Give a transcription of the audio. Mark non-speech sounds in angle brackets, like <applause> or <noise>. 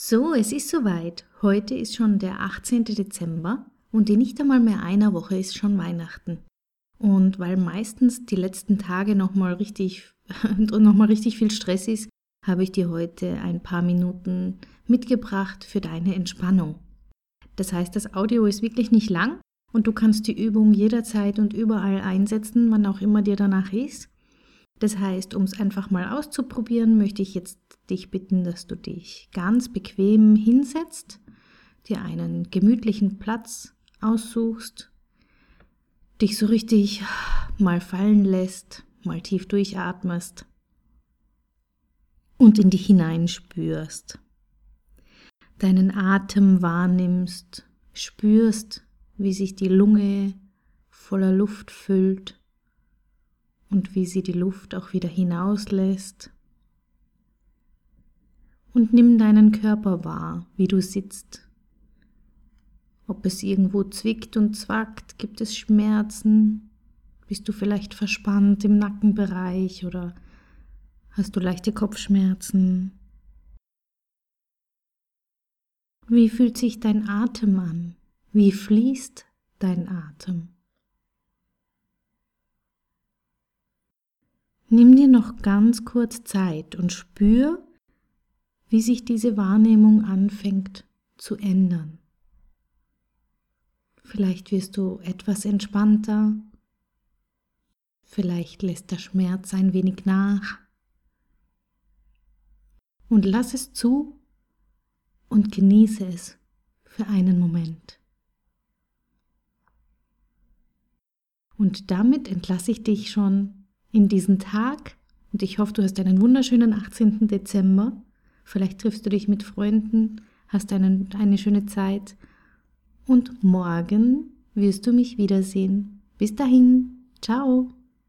So, es ist soweit. Heute ist schon der 18. Dezember und in nicht einmal mehr einer Woche ist schon Weihnachten. Und weil meistens die letzten Tage nochmal richtig, <laughs> noch richtig viel Stress ist, habe ich dir heute ein paar Minuten mitgebracht für deine Entspannung. Das heißt, das Audio ist wirklich nicht lang und du kannst die Übung jederzeit und überall einsetzen, wann auch immer dir danach ist. Das heißt, um es einfach mal auszuprobieren, möchte ich jetzt dich bitten, dass du dich ganz bequem hinsetzt, dir einen gemütlichen Platz aussuchst, dich so richtig mal fallen lässt, mal tief durchatmest und in dich hineinspürst. Deinen Atem wahrnimmst, spürst, wie sich die Lunge voller Luft füllt und wie sie die Luft auch wieder hinauslässt. Und nimm deinen Körper wahr, wie du sitzt. Ob es irgendwo zwickt und zwackt, gibt es Schmerzen, bist du vielleicht verspannt im Nackenbereich oder hast du leichte Kopfschmerzen? Wie fühlt sich dein Atem an? Wie fließt dein Atem? Nimm dir noch ganz kurz Zeit und spür, wie sich diese Wahrnehmung anfängt zu ändern. Vielleicht wirst du etwas entspannter, vielleicht lässt der Schmerz ein wenig nach. Und lass es zu und genieße es für einen Moment. Und damit entlasse ich dich schon in diesen Tag und ich hoffe, du hast einen wunderschönen 18. Dezember. Vielleicht triffst du dich mit Freunden, hast einen, eine schöne Zeit und morgen wirst du mich wiedersehen. Bis dahin, ciao.